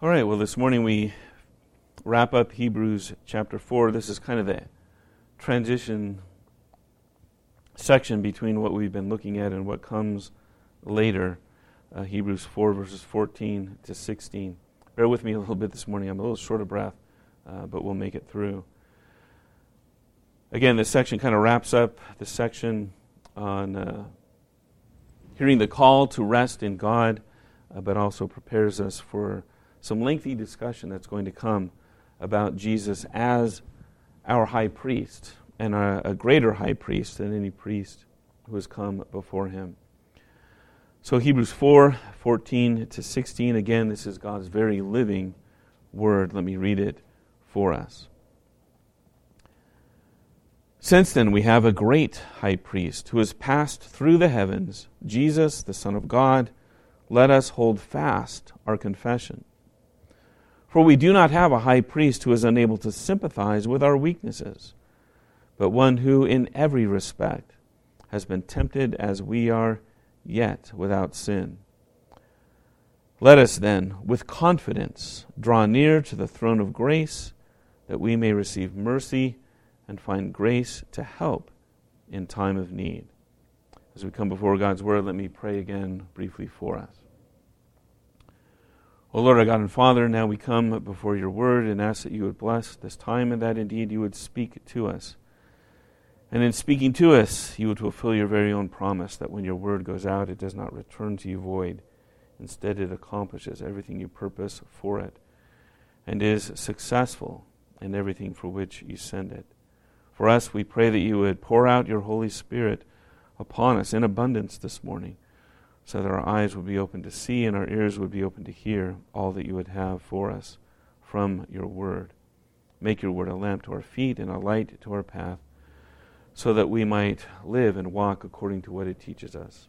All right, well, this morning we wrap up Hebrews chapter 4. This is kind of a transition section between what we've been looking at and what comes later. Uh, Hebrews 4, verses 14 to 16. Bear with me a little bit this morning. I'm a little short of breath, uh, but we'll make it through. Again, this section kind of wraps up the section on uh, hearing the call to rest in God, uh, but also prepares us for some lengthy discussion that's going to come about Jesus as our high priest and a, a greater high priest than any priest who has come before him. So, Hebrews 4 14 to 16, again, this is God's very living word. Let me read it for us. Since then, we have a great high priest who has passed through the heavens, Jesus, the Son of God. Let us hold fast our confession. For we do not have a high priest who is unable to sympathize with our weaknesses, but one who, in every respect, has been tempted as we are, yet without sin. Let us then, with confidence, draw near to the throne of grace, that we may receive mercy and find grace to help in time of need. As we come before God's Word, let me pray again briefly for us. O Lord our God and Father, now we come before your word and ask that you would bless this time and that indeed you would speak to us. And in speaking to us, you would fulfill your very own promise that when your word goes out, it does not return to you void. Instead, it accomplishes everything you purpose for it and is successful in everything for which you send it. For us, we pray that you would pour out your Holy Spirit upon us in abundance this morning so that our eyes would be open to see and our ears would be open to hear all that you would have for us from your word. Make your word a lamp to our feet and a light to our path, so that we might live and walk according to what it teaches us.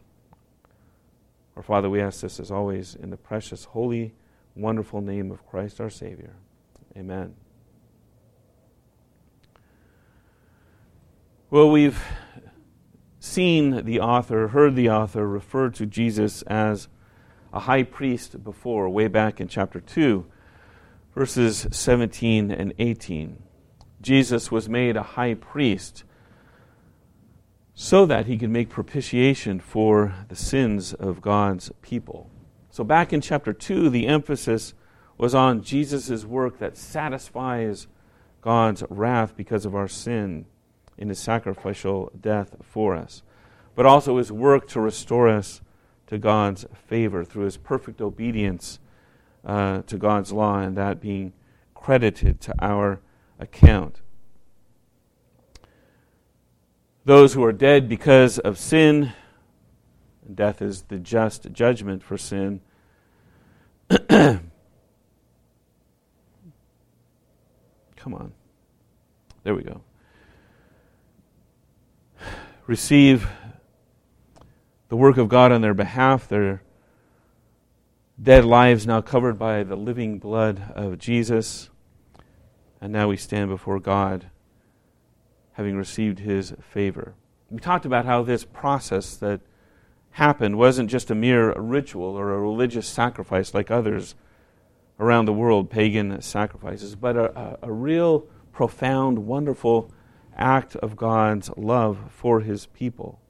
Our Father, we ask this as always in the precious, holy, wonderful name of Christ our Savior. Amen. Well, we've seen the author, heard the author refer to Jesus as a high priest before, way back in chapter 2, verses 17 and 18. Jesus was made a high priest so that he could make propitiation for the sins of God's people. So, back in chapter 2, the emphasis was on Jesus' work that satisfies God's wrath because of our sin in his sacrificial death for us, but also his work to restore us to God's favor through his perfect obedience uh, to God's law and that being credited to our account. Those who are dead because of sin, death is the just judgment for sin. Come on. There we go receive the work of God on their behalf, their dead lives now covered by the living blood of Jesus. And now we stand before God having received his favor. We talked about how this process that happened wasn't just a mere ritual or a religious sacrifice like others around the world, pagan sacrifices, but a, a, a real, profound, wonderful act of God's love for his people.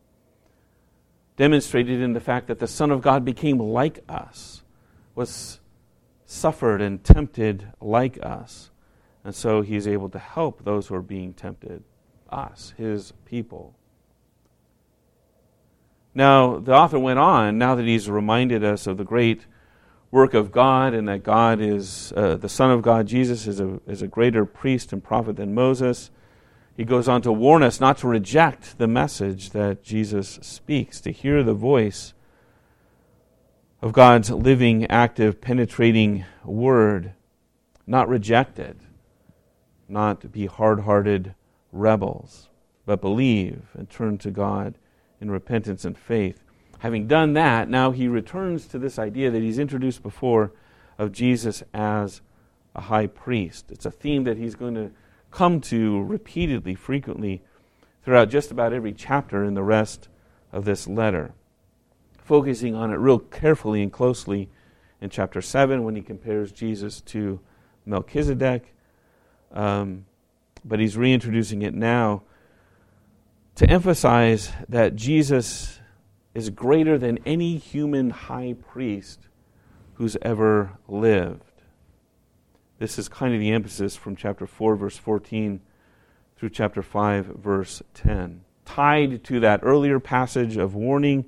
Demonstrated in the fact that the Son of God became like us, was suffered and tempted like us. And so he is able to help those who are being tempted, us, his people. Now, the author went on, now that he's reminded us of the great work of God and that God is, uh, the Son of God, Jesus, is a, is a greater priest and prophet than Moses he goes on to warn us not to reject the message that Jesus speaks, to hear the voice of God's living, active, penetrating word, not reject it, not be hard hearted rebels, but believe and turn to God in repentance and faith. Having done that, now he returns to this idea that he's introduced before of Jesus as a high priest. It's a theme that he's going to come to repeatedly, frequently, throughout just about every chapter in the rest of this letter, focusing on it real carefully and closely in chapter 7 when he compares Jesus to Melchizedek. Um, but he's reintroducing it now to emphasize that Jesus is greater than any human high priest who's ever lived. This is kind of the emphasis from chapter 4, verse 14 through chapter 5, verse 10. Tied to that earlier passage of warning,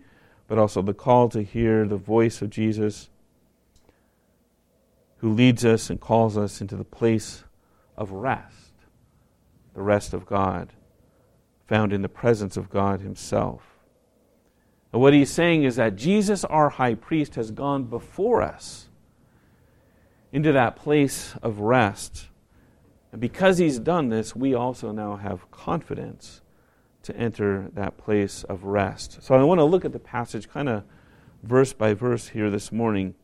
but also the call to hear the voice of Jesus, who leads us and calls us into the place of rest, the rest of God, found in the presence of God Himself. And what he's saying is that Jesus, our high priest, has gone before us into that place of rest and because he's done this, we also now have confidence to enter that place of rest. So I want to look at the passage kind of verse by verse here this morning.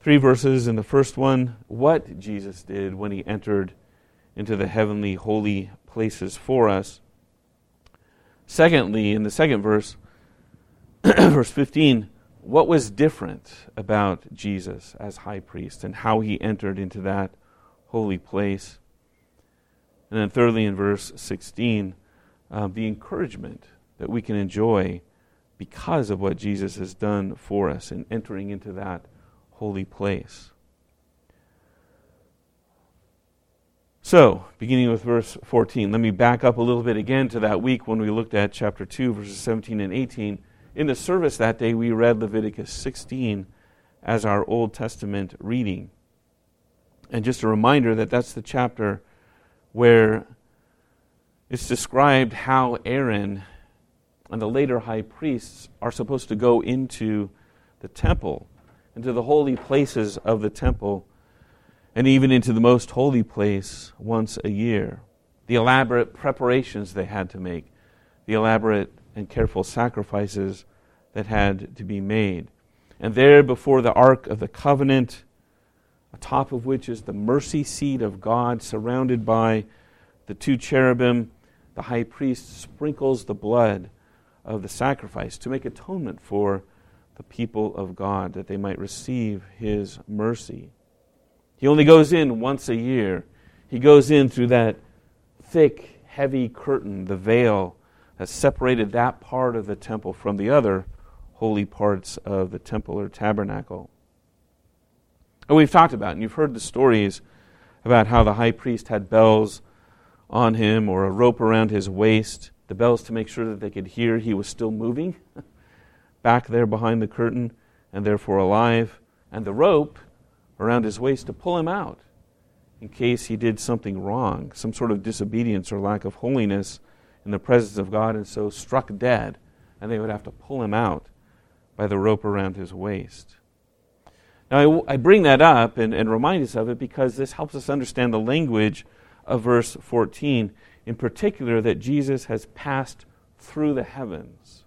Three verses in the first one what Jesus did when he entered into the heavenly holy places for us. Secondly, in the second verse, verse 15, what was different about Jesus as high priest and how he entered into that holy place. And then, thirdly, in verse 16, uh, the encouragement that we can enjoy because of what Jesus has done for us in entering into that holy place. So, beginning with verse 14, let me back up a little bit again to that week when we looked at chapter 2, verses 17 and 18. In the service that day, we read Leviticus 16 as our Old Testament reading. And just a reminder that that's the chapter where it's described how Aaron and the later high priests are supposed to go into the temple, into the holy places of the temple, and even into the most holy place once a year. The elaborate preparations they had to make, the elaborate and careful sacrifices that had to be made. And there before the Ark of the Covenant, atop of which is the mercy seat of God, surrounded by the two cherubim. The high priest sprinkles the blood of the sacrifice to make atonement for the people of God, that they might receive his mercy. He only goes in once a year. He goes in through that thick, heavy curtain, the veil that separated that part of the temple from the other holy parts of the temple or tabernacle. And we've talked about, and you've heard the stories about how the high priest had bells on him or a rope around his waist, the bells to make sure that they could hear he was still moving back there behind the curtain and therefore alive, and the rope around his waist to pull him out in case he did something wrong, some sort of disobedience or lack of holiness in the presence of God, and so struck dead, and they would have to pull him out by the rope around his waist. Now, I, I bring that up and, and remind us of it because this helps us understand the language of verse 14, in particular, that Jesus has passed through the heavens.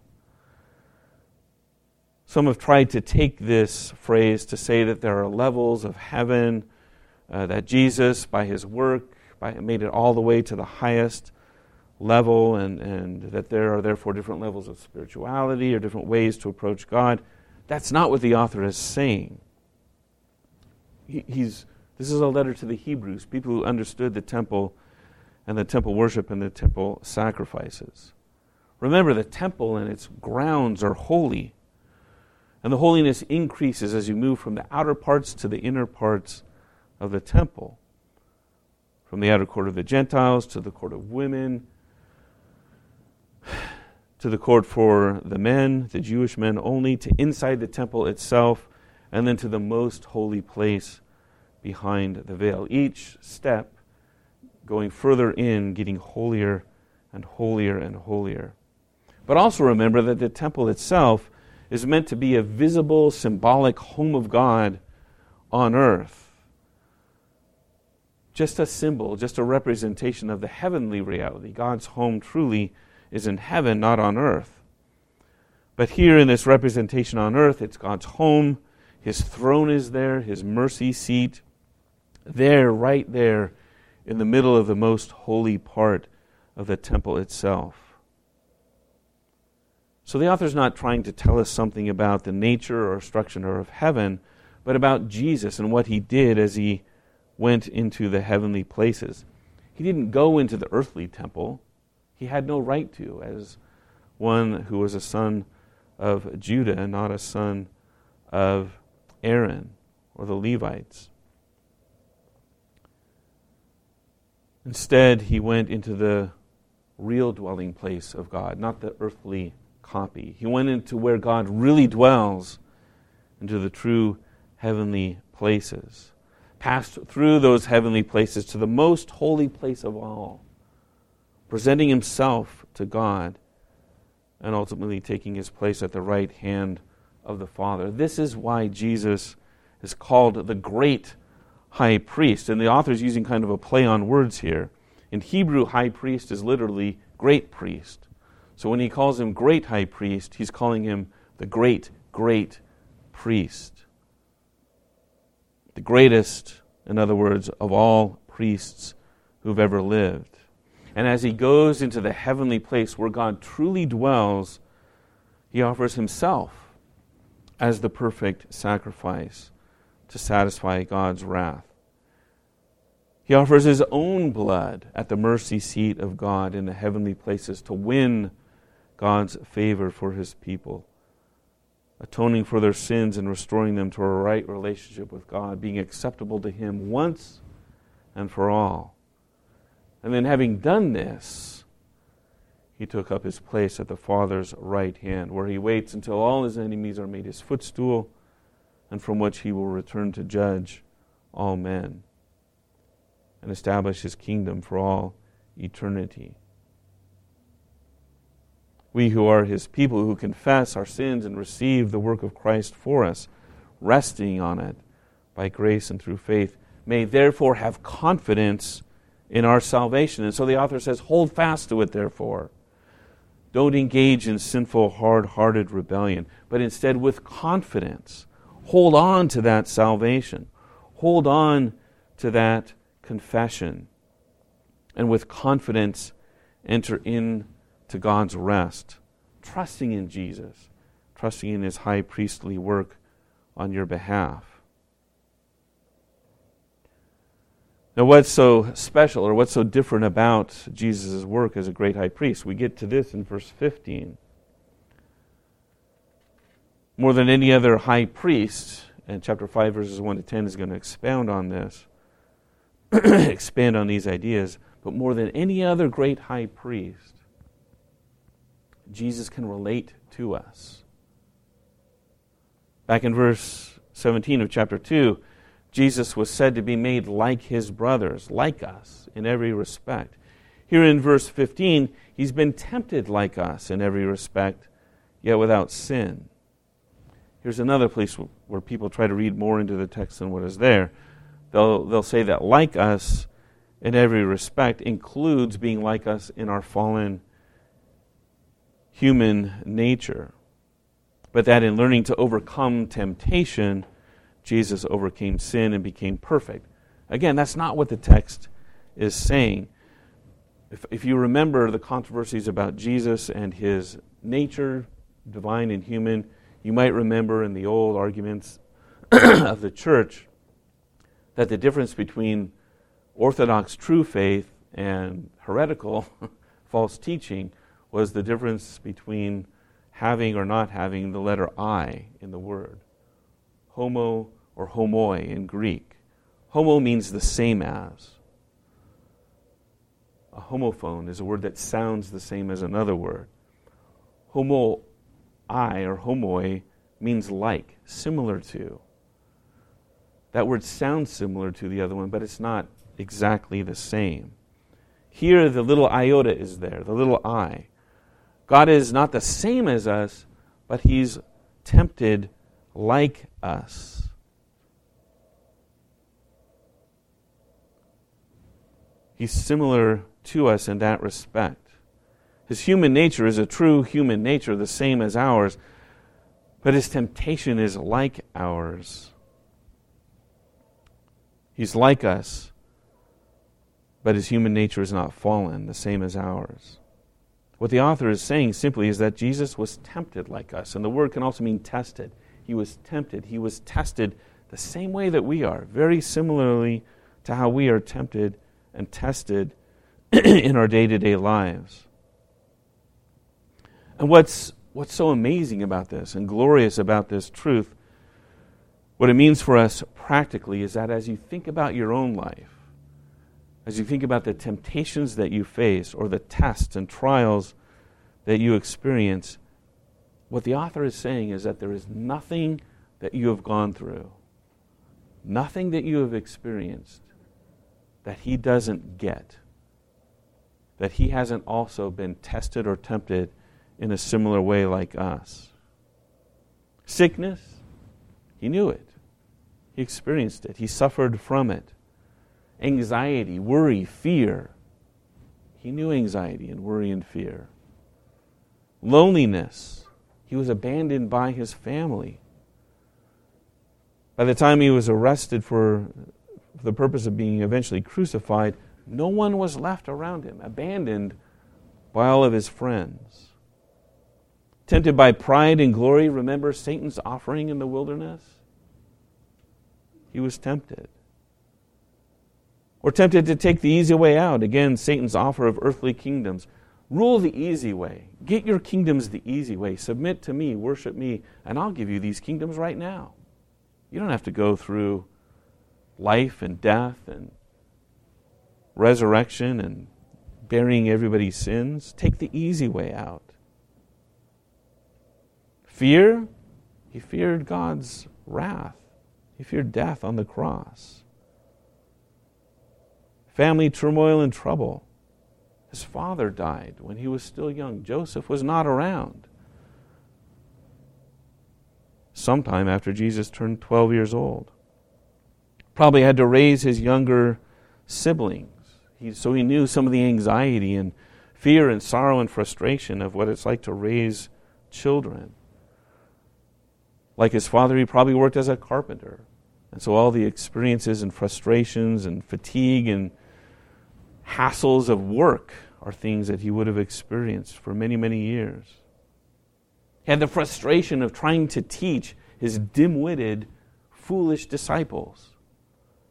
Some have tried to take this phrase to say that there are levels of heaven, uh, that Jesus, by his work, by, made it all the way to the highest level, and, and that there are therefore different levels of spirituality or different ways to approach God. That's not what the author is saying he, he's, this is a letter to the Hebrews, people who understood the temple and the temple worship and the temple sacrifices. Remember, the temple and its grounds are holy. And the holiness increases as you move from the outer parts to the inner parts of the temple. From the outer court of the Gentiles to the court of women, to the court for the men, the Jewish men only, to inside the temple itself, and then to the most holy place behind the veil. Each step going further in, getting holier and holier and holier. But also remember that the temple itself is meant to be a visible, symbolic home of God on earth. Just a symbol, just a representation of the heavenly reality. God's home truly is in heaven, not on earth. But here in this representation on earth, it's God's home his throne is there, his mercy seat, there, right there, in the middle of the most holy part of the temple itself. So the author's not trying to tell us something about the nature or structure of heaven, but about Jesus and what he did as he went into the heavenly places. He didn't go into the earthly temple, he had no right to, as one who was a son of Judah and not a son of Aaron or the Levites. Instead, he went into the real dwelling place of God, not the earthly copy. He went into where God really dwells, into the true heavenly places. Passed through those heavenly places to the most holy place of all, presenting himself to God and ultimately taking his place at the right hand of the Father. This is why Jesus is called the great high priest. And the author is using kind of a play on words here. In Hebrew, high priest is literally great priest. So when he calls him great high priest, he's calling him the great, great priest. The greatest, in other words, of all priests who've ever lived. And as he goes into the heavenly place where God truly dwells, he offers himself as the perfect sacrifice to satisfy God's wrath. He offers his own blood at the mercy seat of God in the heavenly places to win God's favor for his people, atoning for their sins and restoring them to a right relationship with God, being acceptable to him once and for all. And then, having done this, he took up his place at the Father's right hand, where he waits until all his enemies are made his footstool, and from which he will return to judge all men and establish his kingdom for all eternity. We who are his people, who confess our sins and receive the work of Christ for us, resting on it by grace and through faith, may therefore have confidence in our salvation. And so the author says, hold fast to it, therefore. Don't engage in sinful, hard hearted rebellion, but instead, with confidence, hold on to that salvation. Hold on to that confession and with confidence enter into God's rest, trusting in Jesus, trusting in his high priestly work on your behalf. Now, what's so special or what's so different about Jesus' work as a great high priest? We get to this in verse 15. More than any other high priest, and chapter 5, verses 1 to 10 is going to expound on this. expand on these ideas, but more than any other great high priest, Jesus can relate to us. Back in verse 17 of chapter 2, Jesus was said to be made like his brothers, like us in every respect. Here in verse 15, he's been tempted like us in every respect, yet without sin. Here's another place where people try to read more into the text than what is there they'll, they'll say that like us in every respect includes being like us in our fallen human nature. But that in learning to overcome temptation, Jesus overcame sin and became perfect. Again, that's not what the text is saying. If, if you remember the controversies about Jesus and his nature, divine and human, you might remember in the old arguments of the church that the difference between Orthodox true faith and heretical false teaching was the difference between having or not having the letter I in the word. Homo or homoi in Greek. Homo means the same as. A homophone is a word that sounds the same as another word. Homo I or homoi means like, similar to. That word sounds similar to the other one, but it's not exactly the same. Here, the little iota is there, the little I. God is not the same as us, but He's tempted like us. He's similar to us in that respect. His human nature is a true human nature, the same as ours, but his temptation is like ours. He's like us, but his human nature is not fallen, the same as ours. What the author is saying simply is that Jesus was tempted like us, and the word can also mean tested. He was tempted, he was tested the same way that we are, very similarly to how we are tempted and tested in our day to day lives. And what's, what's so amazing about this and glorious about this truth, what it means for us practically is that as you think about your own life, as you think about the temptations that you face or the tests and trials that you experience, what the author is saying is that there is nothing that you have gone through, nothing that you have experienced that he doesn't get, that he hasn't also been tested or tempted in a similar way like us. Sickness, he knew it. He experienced it. He suffered from it. Anxiety, worry, fear. He knew anxiety and worry and fear. Loneliness. He was abandoned by his family. By the time he was arrested for the purpose of being eventually crucified, no one was left around him, abandoned by all of his friends. Tempted by pride and glory, remember Satan's offering in the wilderness? He was tempted. Or tempted to take the easy way out. Again, Satan's offer of earthly kingdoms. Rule the easy way. Get your kingdoms the easy way. Submit to me, worship me, and I'll give you these kingdoms right now. You don't have to go through life and death and resurrection and burying everybody's sins. Take the easy way out. Fear, he feared God's wrath. He feared death on the cross. Family turmoil and trouble. His father died when he was still young. Joseph was not around. Sometime after Jesus turned 12 years old. Probably had to raise his younger siblings. He, so he knew some of the anxiety and fear and sorrow and frustration of what it's like to raise children. Like his father, he probably worked as a carpenter. And so all the experiences and frustrations and fatigue and hassles of work are things that he would have experienced for many, many years. He had the frustration of trying to teach his dim witted, foolish disciples.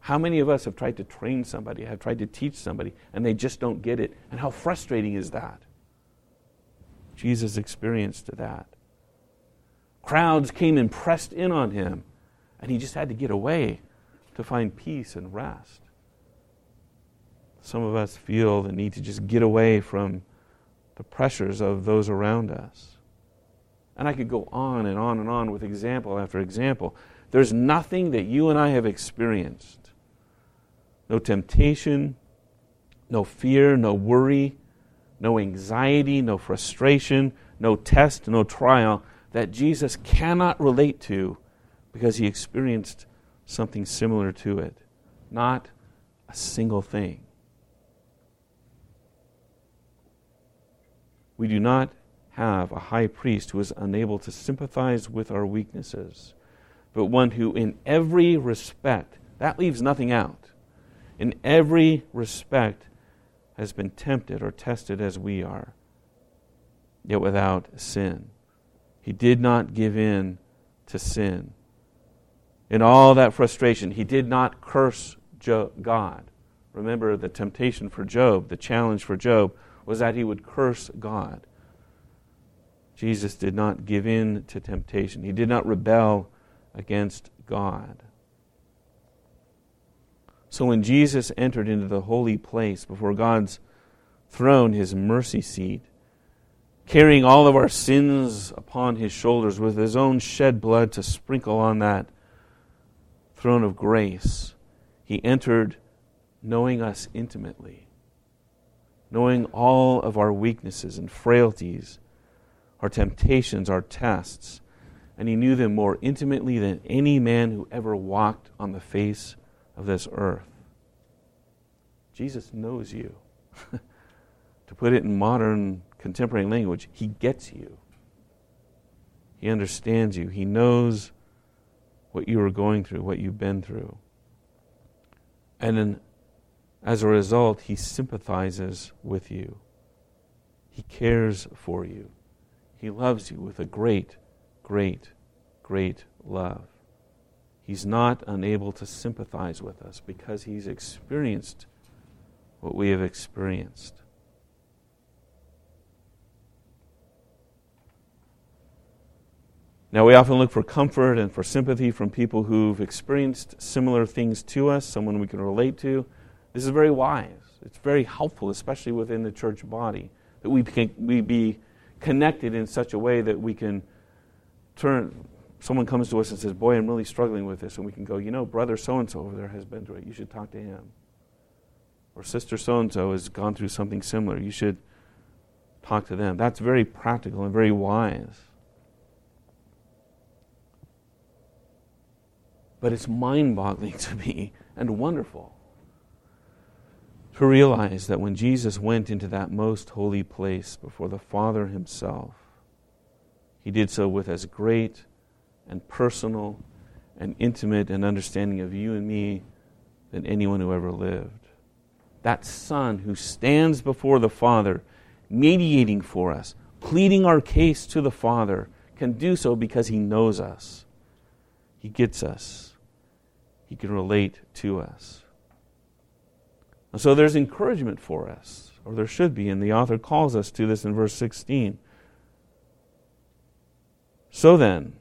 How many of us have tried to train somebody, have tried to teach somebody, and they just don't get it? And how frustrating is that? Jesus experienced that. Crowds came and pressed in on him, and he just had to get away to find peace and rest. Some of us feel the need to just get away from the pressures of those around us. And I could go on and on and on with example after example. There's nothing that you and I have experienced no temptation, no fear, no worry, no anxiety, no frustration, no test, no trial that Jesus cannot relate to because he experienced something similar to it. Not a single thing. We do not have a high priest who is unable to sympathize with our weaknesses, but one who, in every respect, that leaves nothing out in every respect has been tempted or tested as we are, yet without sin. He did not give in to sin. In all that frustration, he did not curse God. Remember, the temptation for Job, the challenge for Job, was that he would curse God. Jesus did not give in to temptation, he did not rebel against God. So when Jesus entered into the holy place before God's throne, his mercy seat, carrying all of our sins upon his shoulders with his own shed blood to sprinkle on that throne of grace, he entered knowing us intimately, knowing all of our weaknesses and frailties, our temptations, our tests, and he knew them more intimately than any man who ever walked on the face of this earth. Jesus knows you. to put it in modern contemporary language, He gets you. He understands you. He knows what you are going through, what you've been through. And as a result, He sympathizes with you. He cares for you. He loves you with a great, great, great love. He's not unable to sympathize with us because he's experienced what we have experienced. Now, we often look for comfort and for sympathy from people who've experienced similar things to us, someone we can relate to. This is very wise. It's very helpful, especially within the church body, that we, can, we be connected in such a way that we can turn. Someone comes to us and says, Boy, I'm really struggling with this. And we can go, You know, brother so and so over there has been through it. You should talk to him. Or sister so and so has gone through something similar. You should talk to them. That's very practical and very wise. But it's mind boggling to me and wonderful to realize that when Jesus went into that most holy place before the Father Himself, He did so with as great and personal and intimate an understanding of you and me than anyone who ever lived. That Son who stands before the Father, mediating for us, pleading our case to the Father, can do so because He knows us. He gets us. He can relate to us. And so there's encouragement for us, or there should be, and the author calls us to this in verse 16. So then,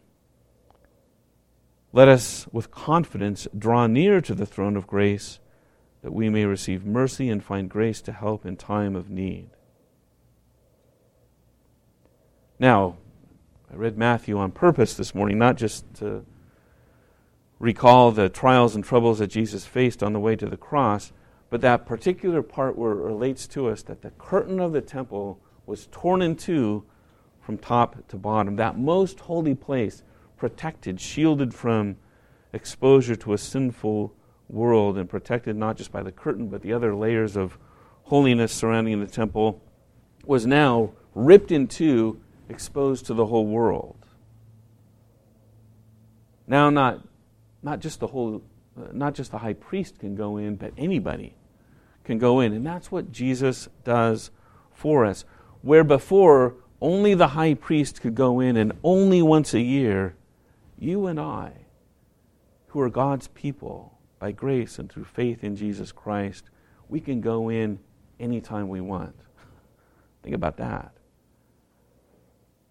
let us with confidence draw near to the throne of grace that we may receive mercy and find grace to help in time of need. Now, I read Matthew on purpose this morning, not just to recall the trials and troubles that Jesus faced on the way to the cross, but that particular part where it relates to us that the curtain of the temple was torn in two from top to bottom. That most holy place, protected, shielded from exposure to a sinful world, and protected not just by the curtain, but the other layers of holiness surrounding the temple, was now ripped in two, exposed to the whole world. Now, not not just the whole, not just the high priest can go in, but anybody can go in. And that's what Jesus does for us. Where before only the high priest could go in and only once a year, you and I, who are God's people by grace and through faith in Jesus Christ, we can go in anytime we want. Think about that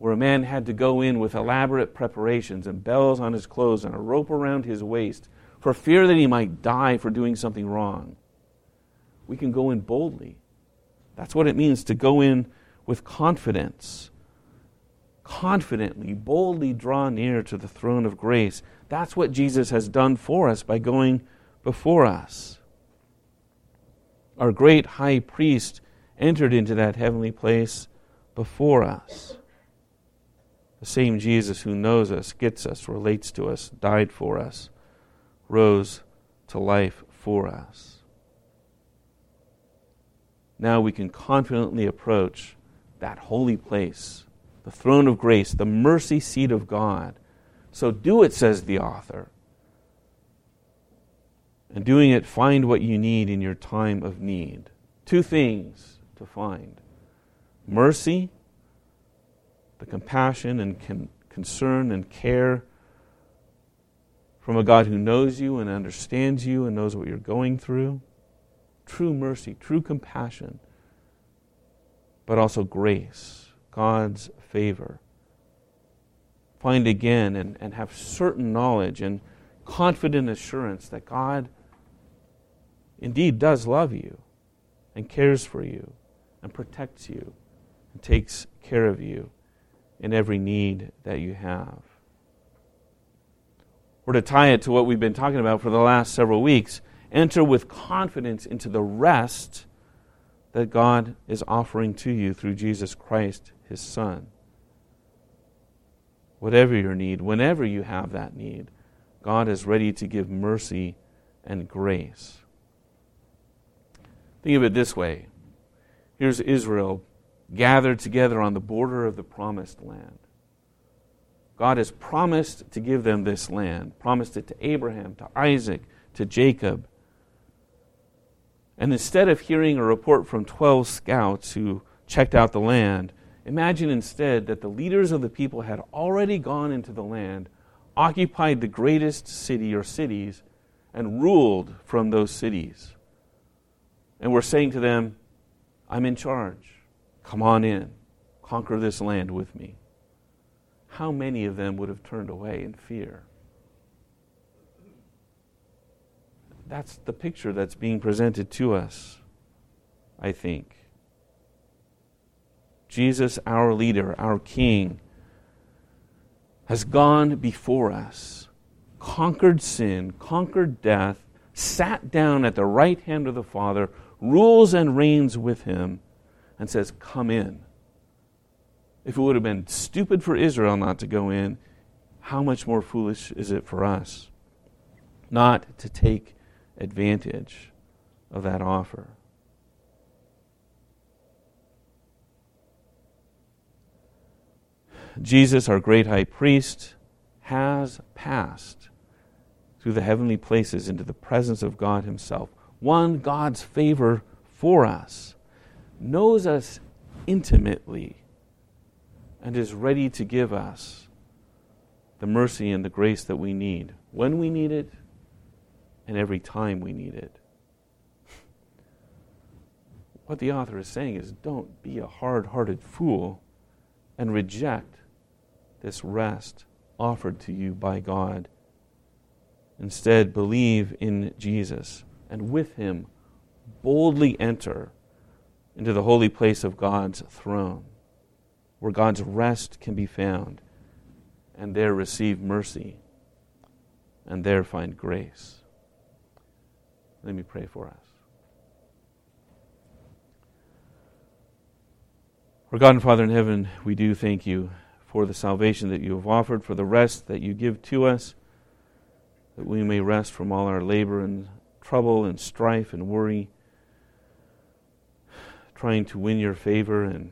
where a man had to go in with elaborate preparations and bells on his clothes and a rope around his waist for fear that he might die for doing something wrong. We can go in boldly. That's what it means to go in with confidence. Confidently, boldly draw near to the throne of grace. That's what Jesus has done for us by going before us. Our great high priest entered into that heavenly place before us. The same Jesus who knows us, gets us, relates to us, died for us, rose to life for us. Now we can confidently approach that holy place, the throne of grace, the mercy seat of God. So do it, says the author. And doing it, find what you need in your time of need. Two things to find mercy the compassion and con- concern and care from a God who knows you and understands you and knows what you're going through. True mercy, true compassion, but also grace, God's favor. Find again and, and have certain knowledge and confident assurance that God indeed does love you and cares for you and protects you and takes care of you in every need that you have. Or to tie it to what we've been talking about for the last several weeks, enter with confidence into the rest that God is offering to you through Jesus Christ, his Son. Whatever your need, whenever you have that need, God is ready to give mercy and grace. Think of it this way here's Israel gathered together on the border of the promised land. God has promised to give them this land, promised it to Abraham, to Isaac, to Jacob. And instead of hearing a report from 12 scouts who checked out the land, imagine instead that the leaders of the people had already gone into the land, occupied the greatest city or cities, and ruled from those cities. And were saying to them, I'm in charge. Come on in. Conquer this land with me. How many of them would have turned away in fear? That's the picture that's being presented to us, I think. Jesus, our leader, our king, has gone before us, conquered sin, conquered death, sat down at the right hand of the Father, rules and reigns with him, and says, Come in. If it would have been stupid for Israel not to go in, how much more foolish is it for us not to take advantage of that offer? Jesus, our great high priest, has passed through the heavenly places into the presence of God Himself, won God's favor for us, knows us intimately, and is ready to give us the mercy and the grace that we need when we need it and every time we need it. What the author is saying is don't be a hard hearted fool and reject this rest offered to you by God. Instead, believe in Jesus and with him boldly enter into the holy place of God's throne, where God's rest can be found, and there receive mercy and there find grace. Let me pray for us. Our God and Father in heaven, we do thank you for the salvation that you have offered, for the rest that you give to us, that we may rest from all our labor and trouble and strife and worry, trying to win your favor and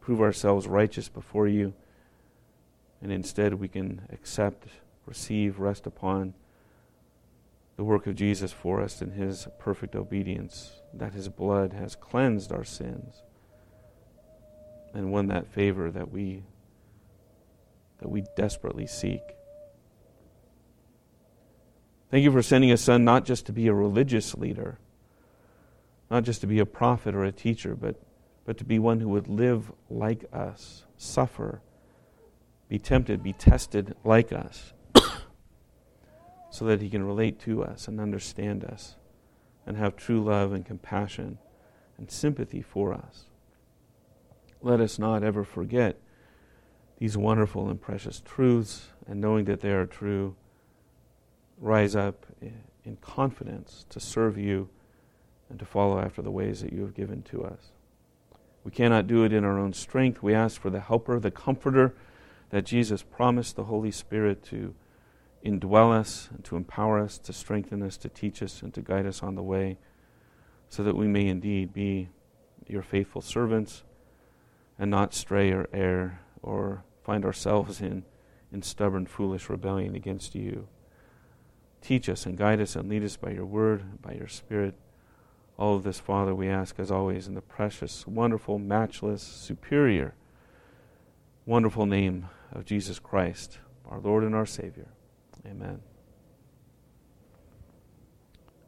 prove ourselves righteous before you. And instead, we can accept, receive, rest upon the work of Jesus for us in his perfect obedience, that his blood has cleansed our sins and won that favor that we that we desperately seek. Thank you for sending a son not just to be a religious leader, not just to be a prophet or a teacher, but, but to be one who would live like us, suffer, be tempted, be tested like us, so that he can relate to us and understand us and have true love and compassion and sympathy for us let us not ever forget these wonderful and precious truths, and knowing that they are true, rise up in confidence to serve you and to follow after the ways that you have given to us. We cannot do it in our own strength. We ask for the helper, the comforter that Jesus promised the Holy Spirit to indwell us and to empower us, to strengthen us, to teach us, and to guide us on the way, so that we may indeed be your faithful servants and not stray or err or find ourselves in, in stubborn, foolish rebellion against you. Teach us and guide us and lead us by your word, by your spirit. All of this, Father, we ask as always in the precious, wonderful, matchless, superior, wonderful name of Jesus Christ, our Lord and our Savior. Amen.